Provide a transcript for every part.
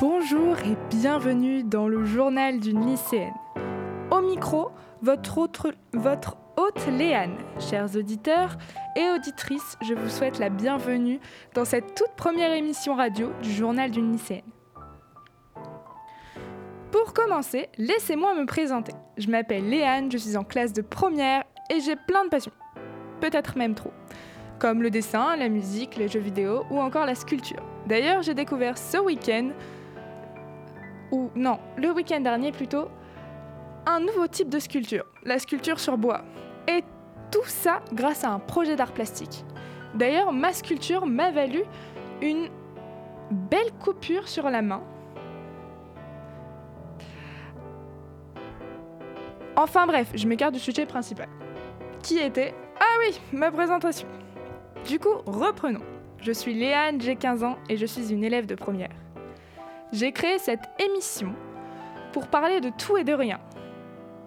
Bonjour et bienvenue dans le journal d'une lycéenne. Au micro, votre, hôte Léane. Chers auditeurs et auditrices, je vous souhaite la bienvenue dans cette toute première émission radio du journal d'une lycéenne. Pour commencer, laissez-moi me présenter. Je m'appelle Léane, je suis en classe de première et j'ai plein de passions. Peut-être même trop. Comme le dessin, la musique, les jeux vidéo ou encore la sculpture. D'ailleurs, j'ai découvert ce week-end, ou non, le week-end dernier plutôt, un nouveau type de sculpture, la sculpture sur bois. Et tout ça grâce à un projet d'art plastique. D'ailleurs, ma sculpture m'a valu une belle coupure sur la main. Enfin bref, je m'écarte du sujet principal. Qui était Ah oui, ma présentation. Du coup, reprenons. Je suis Léane, j'ai 15 ans et je suis une élève de première. J'ai créé cette émission pour parler de tout et de rien.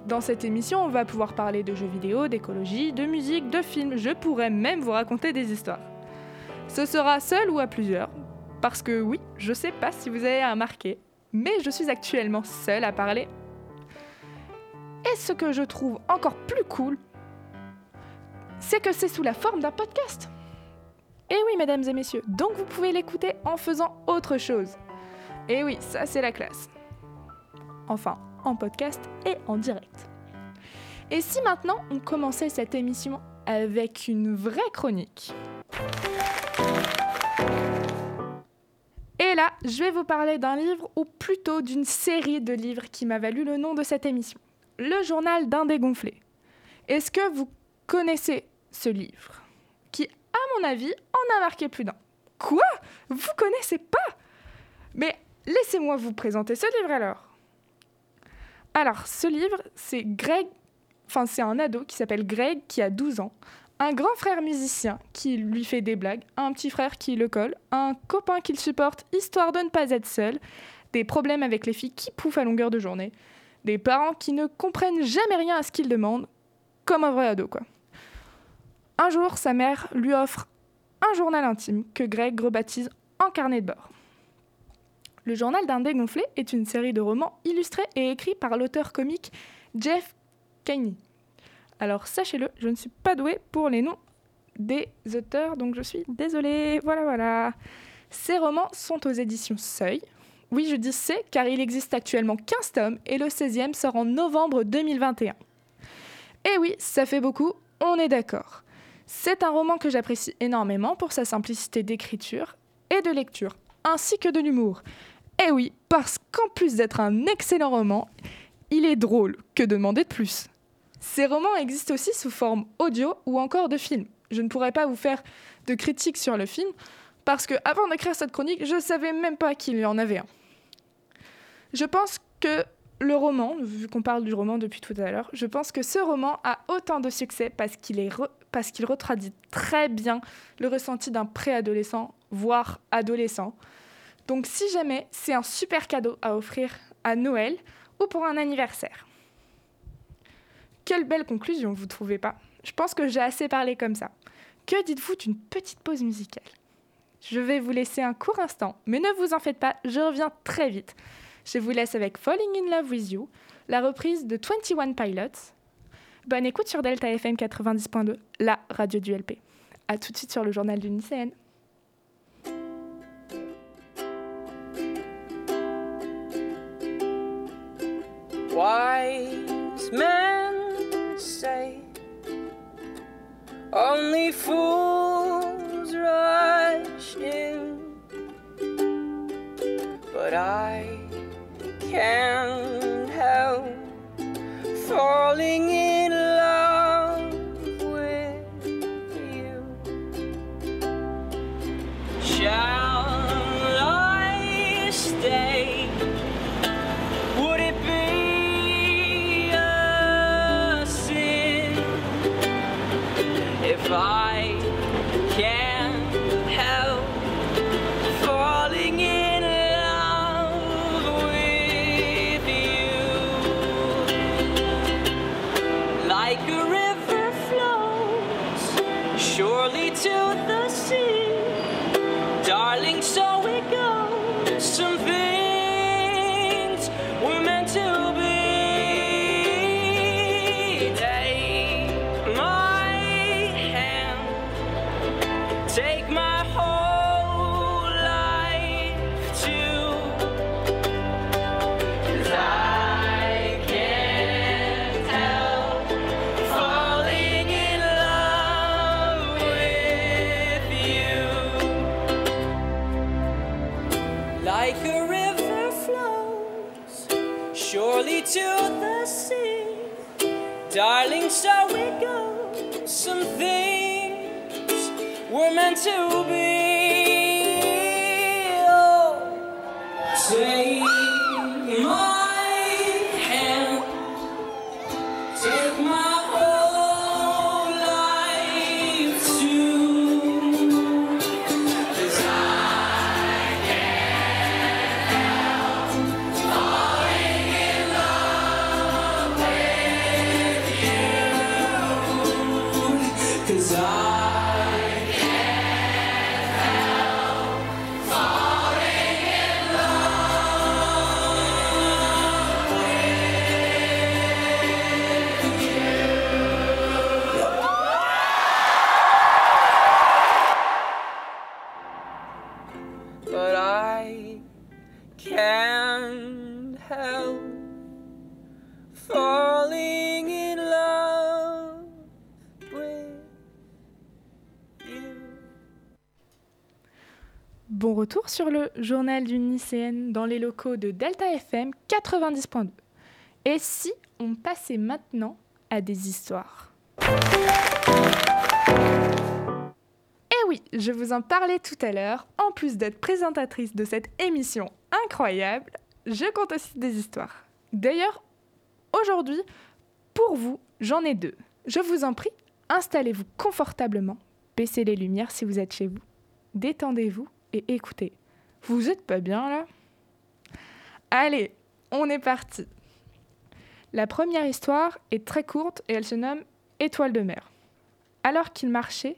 Dans cette émission, on va pouvoir parler de jeux vidéo, d'écologie, de musique, de films. Je pourrais même vous raconter des histoires. Ce sera seul ou à plusieurs, parce que oui, je sais pas si vous avez remarqué, mais je suis actuellement seule à parler. Et ce que je trouve encore plus cool, c'est que c'est sous la forme d'un podcast. Et oui, mesdames et messieurs, donc vous pouvez l'écouter en faisant autre chose. Et oui, ça c'est la classe. Enfin, en podcast et en direct. Et si maintenant on commençait cette émission avec une vraie chronique? Et là, je vais vous parler d'un livre ou plutôt d'une série de livres qui m'a valu le nom de cette émission. Le journal d'un dégonflé. Est-ce que vous connaissez ce livre? Qui, à mon avis, en a marqué plus d'un. Quoi? Vous connaissez pas? Mais laissez-moi vous présenter ce livre alors. Alors, ce livre, c'est Greg, enfin c'est un ado qui s'appelle Greg qui a 12 ans, un grand frère musicien qui lui fait des blagues, un petit frère qui le colle, un copain qu'il supporte histoire de ne pas être seul, des problèmes avec les filles qui pouffent à longueur de journée, des parents qui ne comprennent jamais rien à ce qu'il demande, comme un vrai ado quoi. Un jour, sa mère lui offre un journal intime que Greg rebaptise en carnet de bord. Le journal d'un dégonflé est une série de romans illustrés et écrits par l'auteur comique Jeff Kaney. Alors sachez-le, je ne suis pas douée pour les noms des auteurs, donc je suis désolée. Voilà, voilà. Ces romans sont aux éditions Seuil. Oui, je dis c'est car il existe actuellement 15 tomes et le 16e sort en novembre 2021. Et oui, ça fait beaucoup, on est d'accord. C'est un roman que j'apprécie énormément pour sa simplicité d'écriture et de lecture, ainsi que de l'humour. Eh oui, parce qu'en plus d'être un excellent roman, il est drôle. Que demander de plus Ces romans existent aussi sous forme audio ou encore de film. Je ne pourrais pas vous faire de critiques sur le film parce que avant d'écrire cette chronique, je ne savais même pas qu'il y en avait un. Je pense que le roman, vu qu'on parle du roman depuis tout à l'heure, je pense que ce roman a autant de succès parce qu'il est parce qu'il retraduit très bien le ressenti d'un préadolescent, voire adolescent, donc si jamais, c'est un super cadeau à offrir à Noël ou pour un anniversaire. Quelle belle conclusion, vous trouvez pas? Je pense que j'ai assez parlé comme ça. Que dites-vous d'une petite pause musicale? Je vais vous laisser un court instant, mais ne vous en faites pas, je reviens très vite. Je vous laisse avec Falling in Love with You, la reprise de 21 Pilots. Bonne écoute sur Delta FM 90.2, la radio du LP. A tout de suite sur le journal du lycéenne. Wise men say only fools rush in, but I can't help falling in Bon retour sur le journal d'une lycéenne dans les locaux de Delta FM 90.2. Et si on passait maintenant à des histoires? Eh oui, je vous en parlais tout à l'heure. En plus d'être présentatrice de cette émission incroyable, je compte aussi des histoires. D'ailleurs, aujourd'hui, pour vous, j'en ai deux. Je vous en prie, installez-vous confortablement, baissez les lumières si vous êtes chez vous, détendez-vous et écoutez. Vous êtes pas bien là? Allez, on est parti. La première histoire est très courte et elle se nomme Étoile de mer. Alors qu'il marchait,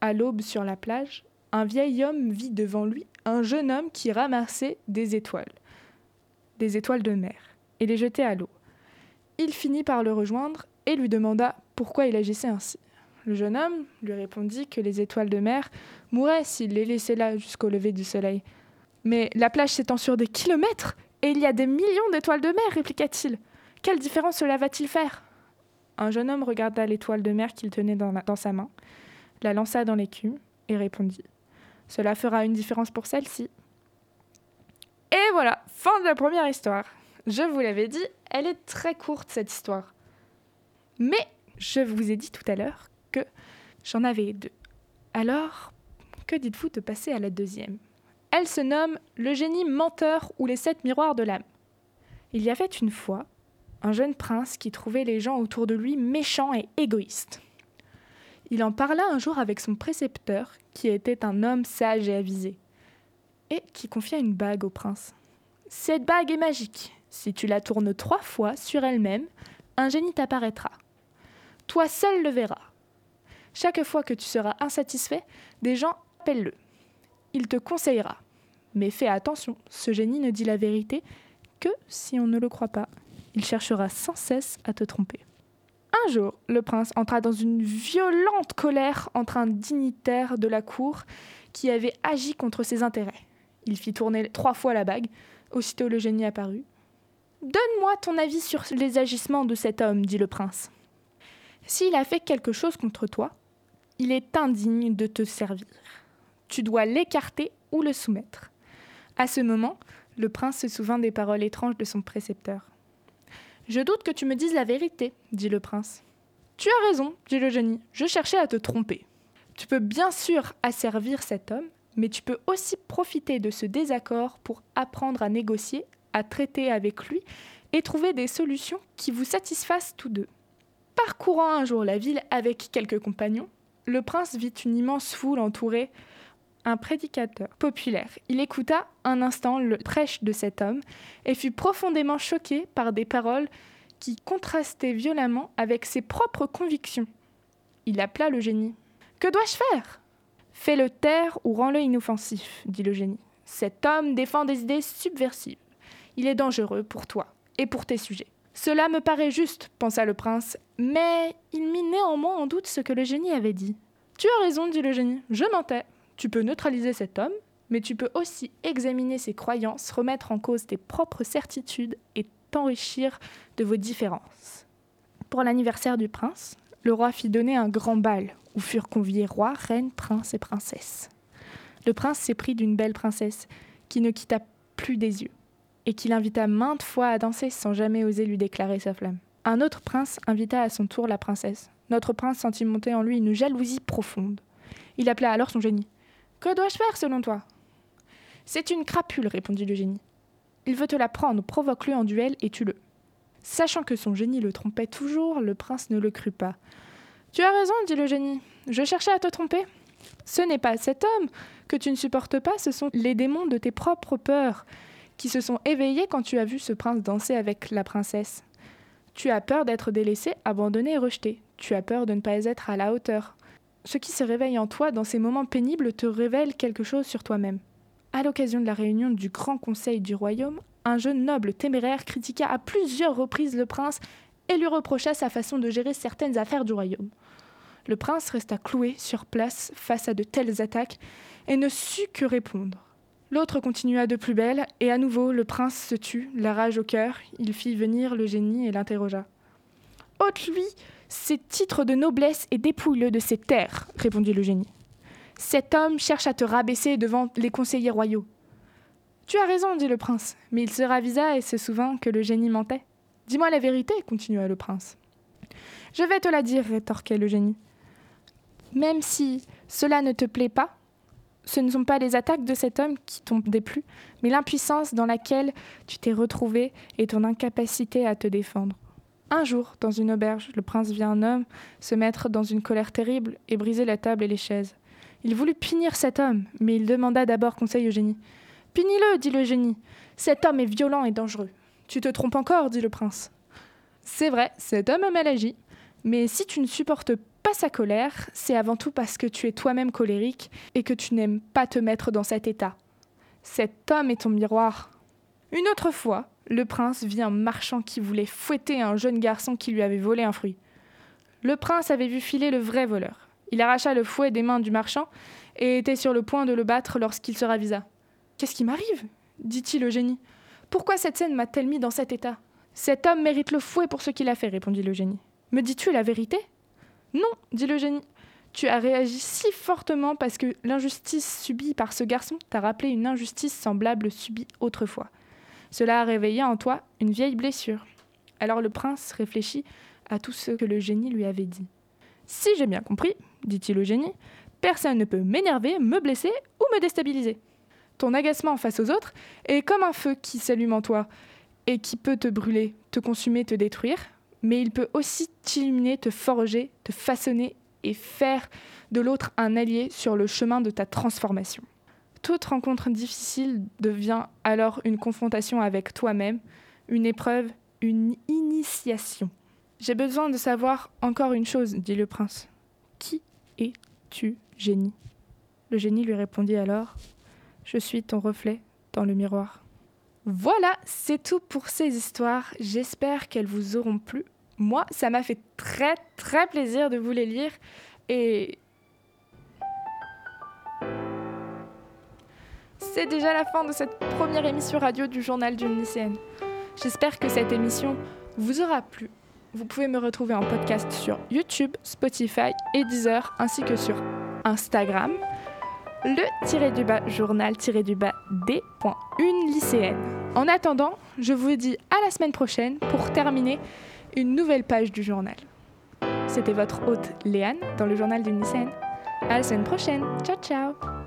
à l'aube sur la plage, un vieil homme vit devant lui un jeune homme qui ramassait des étoiles, des étoiles de mer, et les jetait à l'eau. Il finit par le rejoindre et lui demanda pourquoi il agissait ainsi. Le jeune homme lui répondit que les étoiles de mer mourraient s'il les laissait là jusqu'au lever du soleil. Mais la plage s'étend sur des kilomètres et il y a des millions d'étoiles de mer, répliqua-t-il. Quelle différence cela va-t-il faire? Un jeune homme regarda l'étoile de mer qu'il tenait dans, dans sa main, la lança dans l'écume et répondit Cela fera une différence pour celle-ci. Et voilà, fin de la première histoire. Je vous l'avais dit, elle est très courte cette histoire. Mais je vous ai dit tout à l'heure que j'en avais deux. Alors, que dites-vous de passer à la deuxième? Elle se nomme Le génie menteur ou les sept miroirs de l'âme. Il y avait une fois un jeune prince qui trouvait les gens autour de lui méchants et égoïstes. Il en parla un jour avec son précepteur, qui était un homme sage et avisé, et qui confia une bague au prince. Cette bague est magique. Si tu la tournes trois fois sur elle-même, un génie t'apparaîtra. Toi seul le verras. Chaque fois que tu seras insatisfait, des gens appellent-le. Il te conseillera. Mais fais attention, ce génie ne dit la vérité que si on ne le croit pas. Il cherchera sans cesse à te tromper. Un jour, le prince entra dans une violente colère entre un dignitaire de la cour qui avait agi contre ses intérêts. Il fit tourner trois fois la bague. Aussitôt le génie apparut. Donne-moi ton avis sur les agissements de cet homme, dit le prince. S'il a fait quelque chose contre toi, il est indigne de te servir. Tu dois l'écarter ou le soumettre. À ce moment, le prince se souvint des paroles étranges de son précepteur. Je doute que tu me dises la vérité, dit le prince. Tu as raison, dit le génie, je cherchais à te tromper. Tu peux bien sûr asservir cet homme, mais tu peux aussi profiter de ce désaccord pour apprendre à négocier, à traiter avec lui et trouver des solutions qui vous satisfassent tous deux. Parcourant un jour la ville avec quelques compagnons, le prince vit une immense foule entourée un prédicateur populaire. Il écouta un instant le prêche de cet homme et fut profondément choqué par des paroles qui contrastaient violemment avec ses propres convictions. Il appela le génie. Que dois-je faire? Fais-le taire ou rends-le inoffensif, dit le génie. Cet homme défend des idées subversives. Il est dangereux pour toi et pour tes sujets. Cela me paraît juste, pensa le prince, mais il mit néanmoins en doute ce que le génie avait dit. Tu as raison, dit le génie, je mentais. Tu peux neutraliser cet homme, mais tu peux aussi examiner ses croyances, remettre en cause tes propres certitudes et t'enrichir de vos différences. Pour l'anniversaire du prince, le roi fit donner un grand bal où furent conviés rois, reines, princes et princesses. Le prince s'éprit d'une belle princesse qui ne quitta plus des yeux. Et qu'il invita maintes fois à danser sans jamais oser lui déclarer sa flamme. Un autre prince invita à son tour la princesse. Notre prince sentit monter en lui une jalousie profonde. Il appela alors son génie. Que dois-je faire selon toi C'est une crapule, répondit le génie. Il veut te la prendre, provoque-le en duel et tue-le. Sachant que son génie le trompait toujours, le prince ne le crut pas. Tu as raison, dit le génie. Je cherchais à te tromper. Ce n'est pas cet homme que tu ne supportes pas, ce sont les démons de tes propres peurs qui se sont éveillés quand tu as vu ce prince danser avec la princesse. Tu as peur d'être délaissé, abandonné et rejeté. Tu as peur de ne pas être à la hauteur. Ce qui se réveille en toi dans ces moments pénibles te révèle quelque chose sur toi-même. À l'occasion de la réunion du Grand Conseil du Royaume, un jeune noble téméraire critiqua à plusieurs reprises le prince et lui reprocha sa façon de gérer certaines affaires du royaume. Le prince resta cloué sur place face à de telles attaques et ne sut que répondre. L'autre continua de plus belle, et à nouveau le prince se tut, la rage au cœur, il fit venir le génie et l'interrogea. Ôte-lui ses titres de noblesse et dépouille-le de ses terres, répondit le génie. Cet homme cherche à te rabaisser devant les conseillers royaux. Tu as raison, dit le prince, mais il se ravisa et se souvint que le génie mentait. Dis-moi la vérité, continua le prince. Je vais te la dire, rétorquait le génie. Même si cela ne te plaît pas, ce ne sont pas les attaques de cet homme qui t'ont déplu, mais l'impuissance dans laquelle tu t'es retrouvé et ton incapacité à te défendre. Un jour, dans une auberge, le prince vit un homme se mettre dans une colère terrible et briser la table et les chaises. Il voulut punir cet homme, mais il demanda d'abord conseil au génie. Punis-le, dit le génie. Cet homme est violent et dangereux. Tu te trompes encore, dit le prince. C'est vrai, cet homme a mal agi, mais si tu ne supportes sa colère, c'est avant tout parce que tu es toi-même colérique et que tu n'aimes pas te mettre dans cet état. Cet homme est ton miroir. Une autre fois, le prince vit un marchand qui voulait fouetter un jeune garçon qui lui avait volé un fruit. Le prince avait vu filer le vrai voleur. Il arracha le fouet des mains du marchand et était sur le point de le battre lorsqu'il se ravisa. Qu'est-ce qui m'arrive? dit-il au génie. Pourquoi cette scène m'a-t-elle mis dans cet état? Cet homme mérite le fouet pour ce qu'il a fait, répondit le génie. Me dis-tu la vérité? Non, dit le génie. Tu as réagi si fortement parce que l'injustice subie par ce garçon t'a rappelé une injustice semblable subie autrefois. Cela a réveillé en toi une vieille blessure. Alors le prince réfléchit à tout ce que le génie lui avait dit. Si j'ai bien compris, dit-il au génie, personne ne peut m'énerver, me blesser ou me déstabiliser. Ton agacement face aux autres est comme un feu qui s'allume en toi et qui peut te brûler, te consumer, te détruire, mais il peut aussi t'illuminer, te forger, te façonner et faire de l'autre un allié sur le chemin de ta transformation. Toute rencontre difficile devient alors une confrontation avec toi-même, une épreuve, une initiation. J'ai besoin de savoir encore une chose, dit le prince. Qui es-tu, génie? Le génie lui répondit alors je suis ton reflet dans le miroir. Voilà, c'est tout pour ces histoires. J'espère qu'elles vous auront plu. Moi, ça m'a fait très très plaisir de vous les lire et c'est déjà la fin de cette première émission radio du journal d'une lycéenne. J'espère que cette émission vous aura plu. Vous pouvez me retrouver en podcast sur YouTube, Spotify et Deezer ainsi que sur Instagram le tiré du bas journal tiré du bas d.une lycéenne. En attendant, je vous dis à la semaine prochaine pour terminer une nouvelle page du journal. C'était votre hôte Léane dans le journal d'une lycéenne. À la semaine prochaine. Ciao ciao